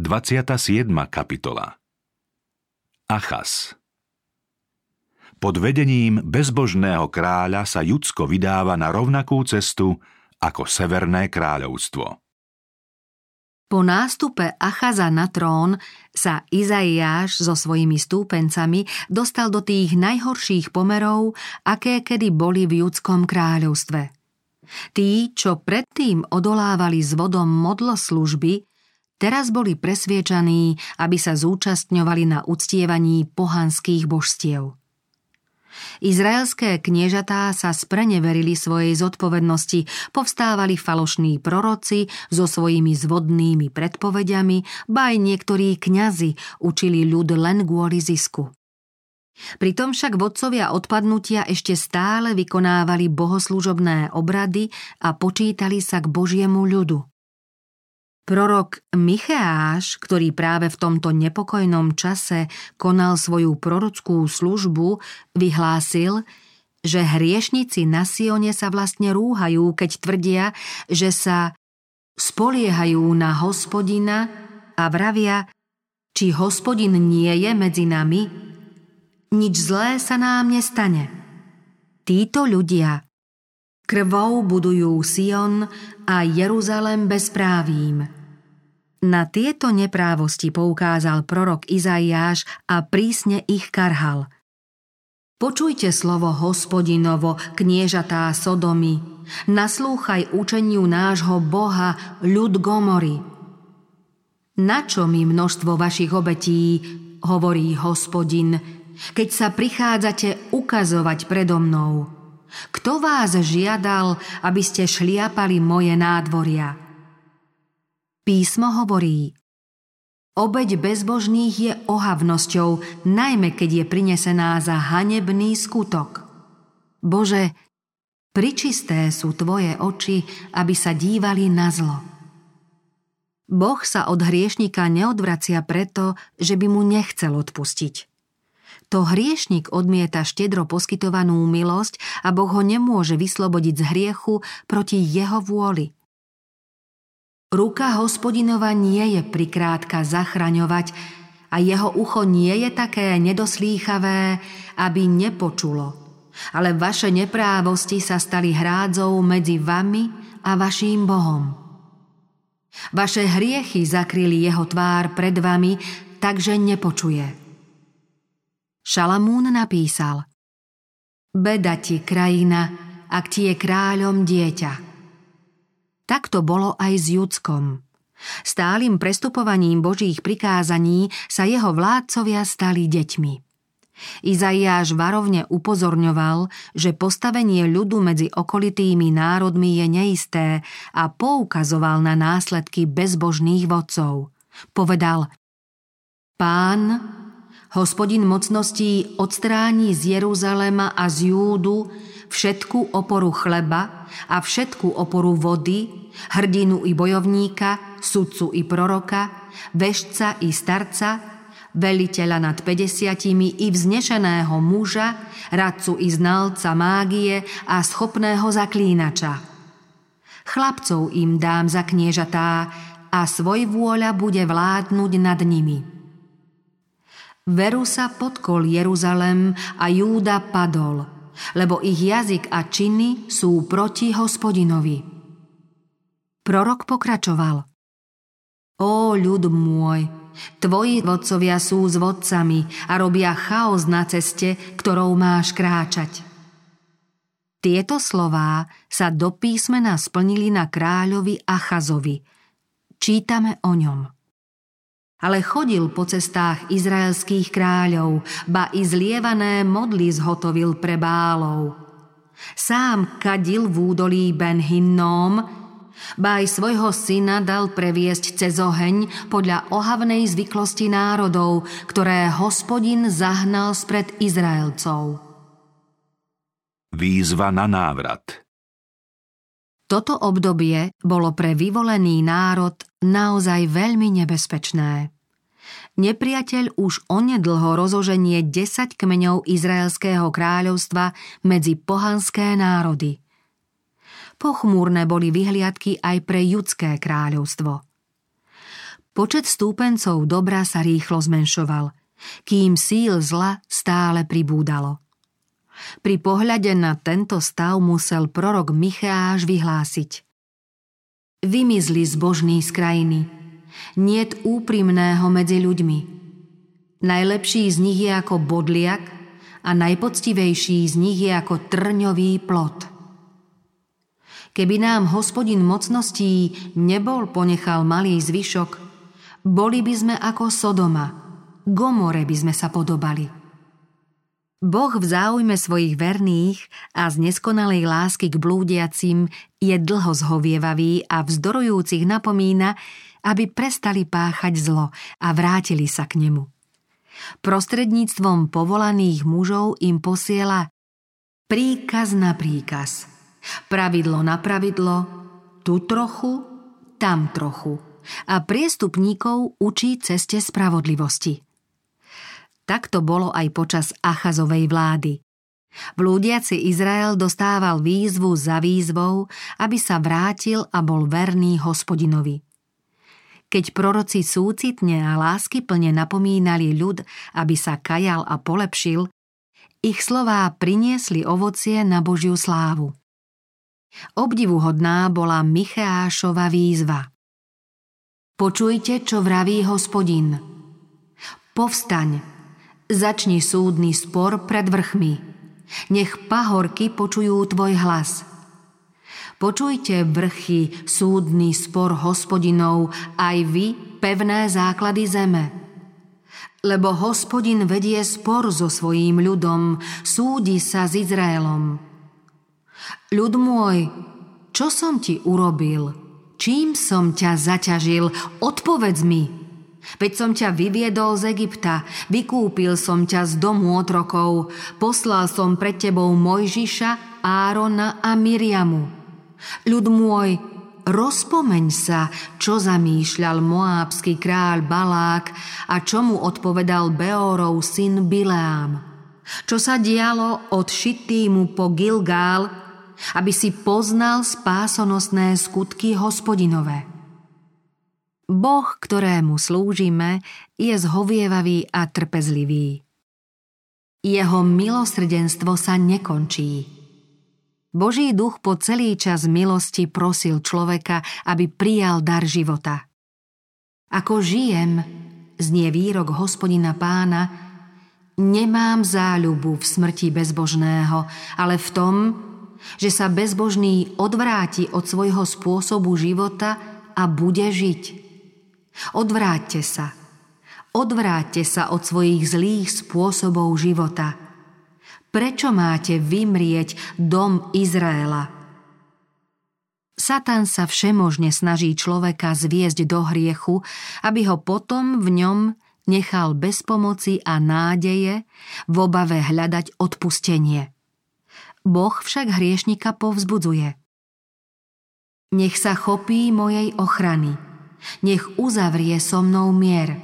27. kapitola Achas Pod vedením bezbožného kráľa sa Judsko vydáva na rovnakú cestu ako Severné kráľovstvo. Po nástupe Achaza na trón sa Izaiáš so svojimi stúpencami dostal do tých najhorších pomerov, aké kedy boli v judskom kráľovstve. Tí, čo predtým odolávali s vodom modloslužby, Teraz boli presviečaní, aby sa zúčastňovali na uctievaní pohanských božstiev. Izraelské kniežatá sa spreneverili svojej zodpovednosti, povstávali falošní proroci so svojimi zvodnými predpovediami, ba aj niektorí kňazi učili ľud len kvôli zisku. Pritom však vodcovia odpadnutia ešte stále vykonávali bohoslužobné obrady a počítali sa k Božiemu ľudu. Prorok Micheáš, ktorý práve v tomto nepokojnom čase konal svoju prorockú službu, vyhlásil, že hriešnici na Sione sa vlastne rúhajú, keď tvrdia, že sa spoliehajú na hospodina a vravia, či hospodin nie je medzi nami, nič zlé sa nám nestane. Títo ľudia krvou budujú Sion a Jeruzalem bezprávím. Na tieto neprávosti poukázal prorok Izaiáš a prísne ich karhal. Počujte slovo hospodinovo, kniežatá Sodomy, naslúchaj učeniu nášho Boha, ľud Gomory. Na čo mi množstvo vašich obetí, hovorí hospodin, keď sa prichádzate ukazovať predo mnou? Kto vás žiadal, aby ste šliapali moje nádvoria? Písmo hovorí, Obeď bezbožných je ohavnosťou, najmä keď je prinesená za hanebný skutok. Bože, pričisté sú Tvoje oči, aby sa dívali na zlo. Boh sa od hriešnika neodvracia preto, že by mu nechcel odpustiť. To hriešnik odmieta štedro poskytovanú milosť a Boh ho nemôže vyslobodiť z hriechu proti jeho vôli – Ruka hospodinova nie je prikrátka zachraňovať a jeho ucho nie je také nedoslýchavé, aby nepočulo. Ale vaše neprávosti sa stali hrádzou medzi vami a vaším Bohom. Vaše hriechy zakryli jeho tvár pred vami, takže nepočuje. Šalamún napísal Beda ti, krajina, ak ti je kráľom dieťa – tak to bolo aj s Judskom. Stálym prestupovaním Božích prikázaní sa jeho vládcovia stali deťmi. Izaiáš varovne upozorňoval, že postavenie ľudu medzi okolitými národmi je neisté a poukazoval na následky bezbožných vodcov. Povedal Pán, hospodin mocností odstráni z Jeruzalema a z Júdu všetku oporu chleba a všetku oporu vody, hrdinu i bojovníka, sudcu i proroka, vešca i starca, veliteľa nad 50 i vznešeného muža, radcu i znalca mágie a schopného zaklínača. Chlapcov im dám za kniežatá a svoj vôľa bude vládnuť nad nimi. Veru sa podkol Jeruzalem a Júda padol – lebo ich jazyk a činy sú proti hospodinovi. Prorok pokračoval. Ó ľud môj, tvoji vodcovia sú s vodcami a robia chaos na ceste, ktorou máš kráčať. Tieto slová sa do písmena splnili na kráľovi Achazovi. Čítame o ňom ale chodil po cestách izraelských kráľov, ba i zlievané modly zhotovil pre bálov. Sám kadil v údolí Ben Hinnom, ba aj svojho syna dal previesť cez oheň podľa ohavnej zvyklosti národov, ktoré hospodin zahnal spred Izraelcov. Výzva na návrat Toto obdobie bolo pre vyvolený národ naozaj veľmi nebezpečné. Nepriateľ už onedlho rozoženie 10 kmeňov Izraelského kráľovstva medzi pohanské národy. Pochmúrne boli vyhliadky aj pre judské kráľovstvo. Počet stúpencov dobra sa rýchlo zmenšoval, kým síl zla stále pribúdalo. Pri pohľade na tento stav musel prorok Micháš vyhlásiť. Vymizli zbožní z krajiny, niet úprimného medzi ľuďmi. Najlepší z nich je ako bodliak a najpoctivejší z nich je ako trňový plot. Keby nám hospodin mocností nebol ponechal malý zvyšok, boli by sme ako Sodoma, Gomore by sme sa podobali. Boh v záujme svojich verných a z neskonalej lásky k blúdiacim je dlho zhovievavý a vzdorujúcich napomína, aby prestali páchať zlo a vrátili sa k nemu. Prostredníctvom povolaných mužov im posiela príkaz na príkaz – Pravidlo na pravidlo, tu trochu, tam trochu. A priestupníkov učí ceste spravodlivosti. Tak to bolo aj počas Achazovej vlády. Blúdiaci Izrael dostával výzvu za výzvou, aby sa vrátil a bol verný hospodinovi. Keď proroci súcitne a láskyplne napomínali ľud, aby sa kajal a polepšil, ich slová priniesli ovocie na Božiu slávu. Obdivuhodná bola Micheášova výzva. Počujte, čo vraví hospodin. Povstaň, začni súdny spor pred vrchmi. Nech pahorky počujú tvoj hlas. Počujte vrchy, súdny spor hospodinov, aj vy, pevné základy zeme. Lebo hospodin vedie spor so svojím ľudom, súdi sa s Izraelom. Ľud môj, čo som ti urobil? Čím som ťa zaťažil? Odpovedz mi. Veď som ťa vyviedol z Egypta, vykúpil som ťa z domu otrokov, poslal som pred tebou Mojžiša, Árona a Miriamu. Ľud môj, rozpomeň sa, čo zamýšľal moábsky kráľ Balák a čo mu odpovedal Beorov syn Bileám. Čo sa dialo od Šittímu po Gilgál, aby si poznal spásonosné skutky hospodinové. Boh, ktorému slúžime, je zhovievavý a trpezlivý. Jeho milosrdenstvo sa nekončí. Boží duch po celý čas milosti prosil človeka, aby prijal dar života. Ako žijem, znie výrok hospodina pána, nemám záľubu v smrti bezbožného, ale v tom, že sa bezbožný odvráti od svojho spôsobu života a bude žiť. Odvráťte sa. Odvráťte sa od svojich zlých spôsobov života. Prečo máte vymrieť dom Izraela? Satan sa všemožne snaží človeka zviesť do hriechu, aby ho potom v ňom nechal bez pomoci a nádeje v obave hľadať odpustenie. Boh však hriešnika povzbudzuje. Nech sa chopí mojej ochrany, nech uzavrie so mnou mier.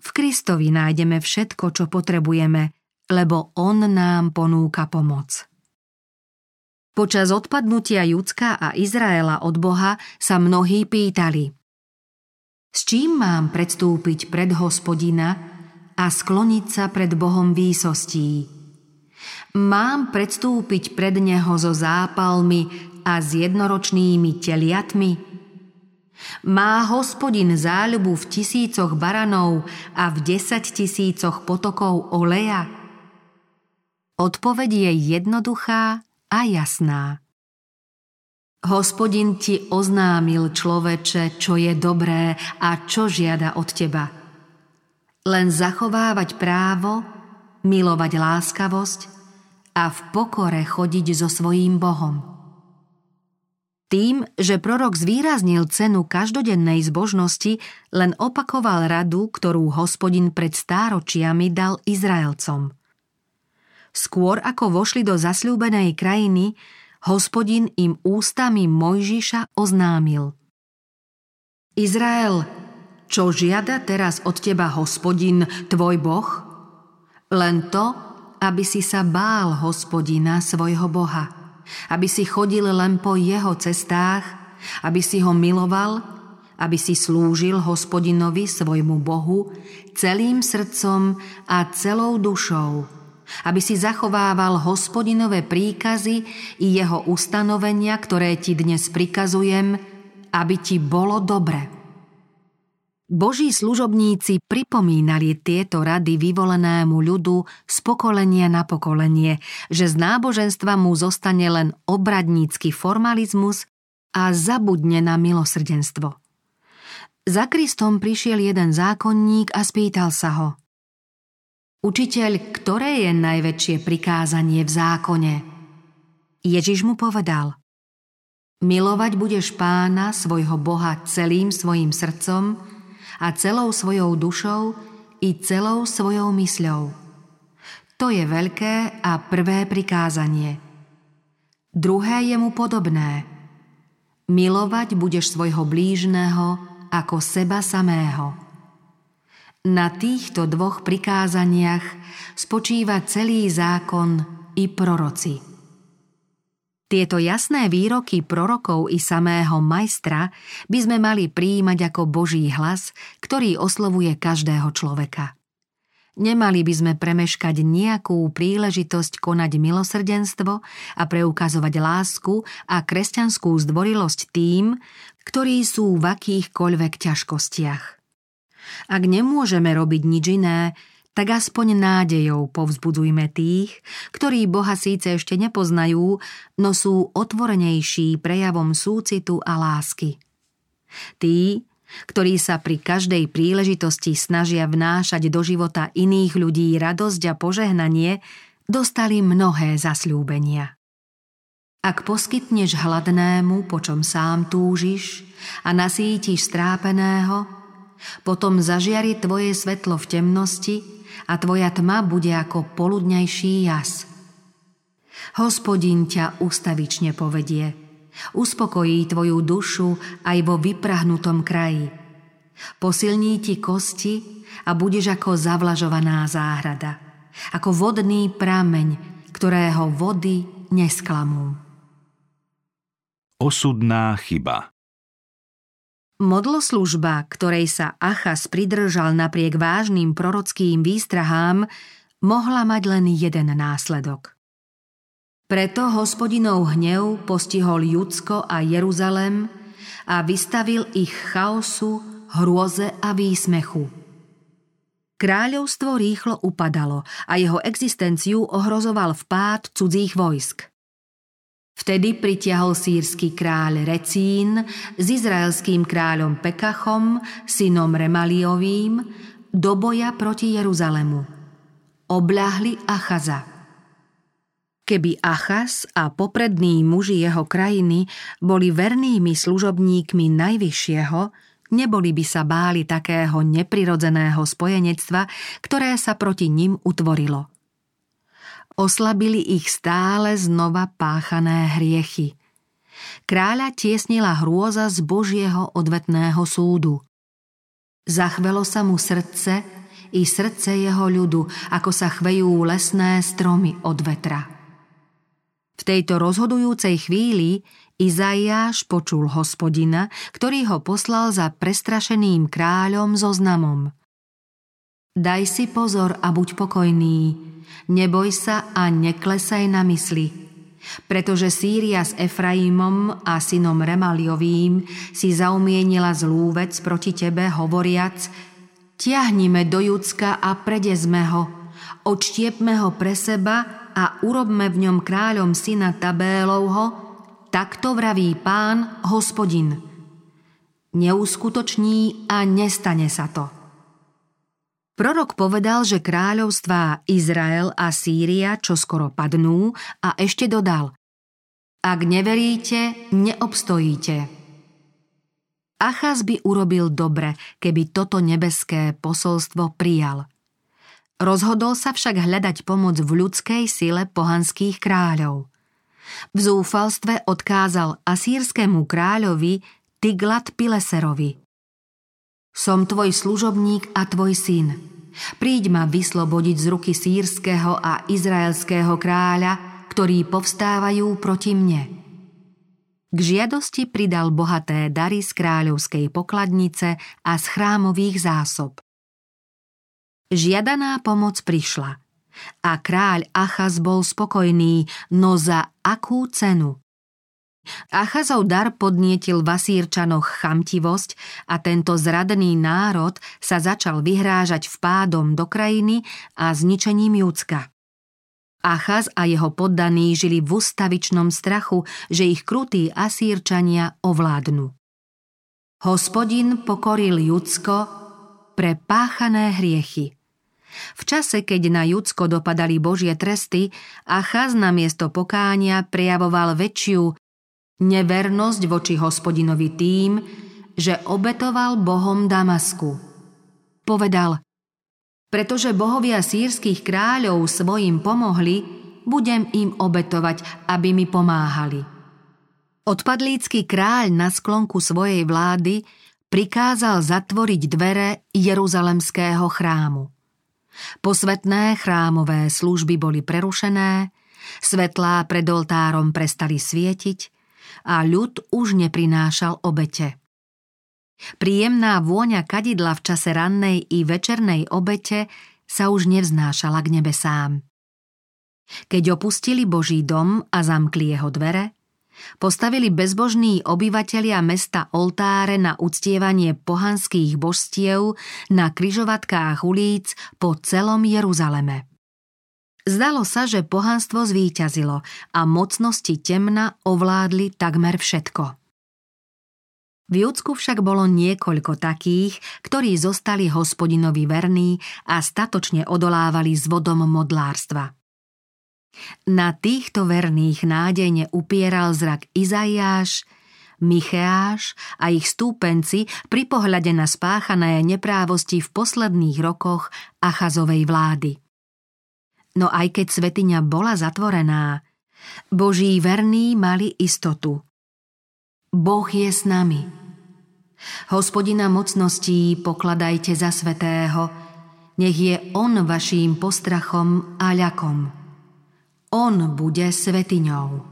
V Kristovi nájdeme všetko, čo potrebujeme, lebo On nám ponúka pomoc. Počas odpadnutia Judska a Izraela od Boha sa mnohí pýtali S čím mám predstúpiť pred hospodina a skloniť sa pred Bohom výsostí? Mám predstúpiť pred neho so zápalmi a s jednoročnými teliatmi? Má hospodin záľubu v tisícoch baranov a v desať tisícoch potokov oleja? Odpoveď je jednoduchá a jasná. Hospodin ti oznámil človeče, čo je dobré a čo žiada od teba. Len zachovávať právo, milovať láskavosť a v pokore chodiť so svojím Bohom. Tým, že prorok zvýraznil cenu každodennej zbožnosti, len opakoval radu, ktorú hospodin pred stáročiami dal Izraelcom. Skôr ako vošli do zasľúbenej krajiny, hospodin im ústami Mojžiša oznámil. Izrael, čo žiada teraz od teba hospodin, tvoj Boh? Len to, aby si sa bál hospodina svojho Boha, aby si chodil len po jeho cestách, aby si ho miloval, aby si slúžil hospodinovi svojmu Bohu celým srdcom a celou dušou, aby si zachovával hospodinové príkazy i jeho ustanovenia, ktoré ti dnes prikazujem, aby ti bolo dobre. Boží služobníci pripomínali tieto rady vyvolenému ľudu z pokolenia na pokolenie, že z náboženstva mu zostane len obradnícky formalizmus a zabudne na milosrdenstvo. Za Kristom prišiel jeden zákonník a spýtal sa ho. Učiteľ, ktoré je najväčšie prikázanie v zákone? Ježiš mu povedal. Milovať budeš pána, svojho Boha, celým svojim srdcom a celou svojou dušou i celou svojou mysľou. To je veľké a prvé prikázanie. Druhé je mu podobné. Milovať budeš svojho blížneho ako seba samého. Na týchto dvoch prikázaniach spočíva celý zákon i proroci. Tieto jasné výroky prorokov i samého majstra by sme mali príjmať ako Boží hlas, ktorý oslovuje každého človeka. Nemali by sme premeškať nejakú príležitosť konať milosrdenstvo a preukazovať lásku a kresťanskú zdvorilosť tým, ktorí sú v akýchkoľvek ťažkostiach. Ak nemôžeme robiť nič iné, tak aspoň nádejou povzbudzujme tých, ktorí Boha síce ešte nepoznajú, no sú otvorenejší prejavom súcitu a lásky. Tí, ktorí sa pri každej príležitosti snažia vnášať do života iných ľudí radosť a požehnanie, dostali mnohé zasľúbenia. Ak poskytneš hladnému, po čom sám túžiš, a nasítiš strápeného, potom zažiari tvoje svetlo v temnosti a tvoja tma bude ako poludňajší jas. Hospodin ťa ustavične povedie – Uspokojí tvoju dušu aj vo vyprahnutom kraji. Posilní ti kosti a budeš ako zavlažovaná záhrada. Ako vodný prameň, ktorého vody nesklamú. Osudná chyba Modloslužba, ktorej sa Achas pridržal napriek vážnym prorockým výstrahám, mohla mať len jeden následok. Preto hospodinov hnev postihol Judsko a Jeruzalem a vystavil ich chaosu, hrôze a výsmechu. Kráľovstvo rýchlo upadalo a jeho existenciu ohrozoval vpád cudzích vojsk. Vtedy pritiahol sírsky kráľ Recín s izraelským kráľom Pekachom, synom Remaliovým, do boja proti Jeruzalemu. Obľahli Achaza – Keby Achas a poprední muži jeho krajiny boli vernými služobníkmi Najvyššieho, neboli by sa báli takého neprirodzeného spojenectva, ktoré sa proti nim utvorilo. Oslabili ich stále znova páchané hriechy. Kráľa tiesnila hrôza z Božieho odvetného súdu. Zachvelo sa mu srdce i srdce jeho ľudu, ako sa chvejú lesné stromy od vetra. V tejto rozhodujúcej chvíli Izaiáš počul hospodina, ktorý ho poslal za prestrašeným kráľom so znamom. Daj si pozor a buď pokojný, neboj sa a neklesaj na mysli, pretože Sýria s Efraimom a synom Remaliovým si zaumienila zlú vec proti tebe, hovoriac Tiahnime do Judska a predezme ho, odštiepme ho pre seba a urobme v ňom kráľom syna Tabélovho, takto vraví pán, hospodin. Neuskutoční a nestane sa to. Prorok povedal, že kráľovstvá Izrael a Sýria čo skoro padnú a ešte dodal Ak neveríte, neobstojíte. Achaz by urobil dobre, keby toto nebeské posolstvo prijal – Rozhodol sa však hľadať pomoc v ľudskej sile pohanských kráľov. V zúfalstve odkázal asýrskému kráľovi Tiglat Pileserovi. Som tvoj služobník a tvoj syn. Príď ma vyslobodiť z ruky sírskeho a izraelského kráľa, ktorí povstávajú proti mne. K žiadosti pridal bohaté dary z kráľovskej pokladnice a z chrámových zásob. Žiadaná pomoc prišla a kráľ Achaz bol spokojný, no za akú cenu? Achazov dar podnietil v chamtivosť a tento zradný národ sa začal vyhrážať vpádom do krajiny a zničením Júcka. Achaz a jeho poddaní žili v ustavičnom strachu, že ich krutí Asírčania ovládnu. Hospodin pokoril Judsko pre páchané hriechy. V čase, keď na Judsko dopadali Božie tresty, Achaz na miesto pokánia prejavoval väčšiu nevernosť voči hospodinovi tým, že obetoval Bohom Damasku. Povedal – pretože bohovia sírskych kráľov svojim pomohli, budem im obetovať, aby mi pomáhali. Odpadlícky kráľ na sklonku svojej vlády prikázal zatvoriť dvere Jeruzalemského chrámu. Posvetné chrámové služby boli prerušené, svetlá pred oltárom prestali svietiť a ľud už neprinášal obete. Príjemná vôňa kadidla v čase rannej i večernej obete sa už nevznášala k nebesám. Keď opustili Boží dom a zamkli jeho dvere, postavili bezbožní obyvatelia mesta oltáre na uctievanie pohanských božstiev na kryžovatkách ulic po celom Jeruzaleme. Zdalo sa, že pohanstvo zvíťazilo a mocnosti temna ovládli takmer všetko. V Júdsku však bolo niekoľko takých, ktorí zostali hospodinovi verní a statočne odolávali s vodom modlárstva. Na týchto verných nádejne upieral zrak Izaiáš, Micheáš a ich stúpenci pri pohľade na spáchané neprávosti v posledných rokoch Achazovej vlády. No aj keď svetiňa bola zatvorená, Boží verní mali istotu. Boh je s nami. Hospodina mocností pokladajte za svetého, nech je On vaším postrachom a ľakom. On bude svetiňou.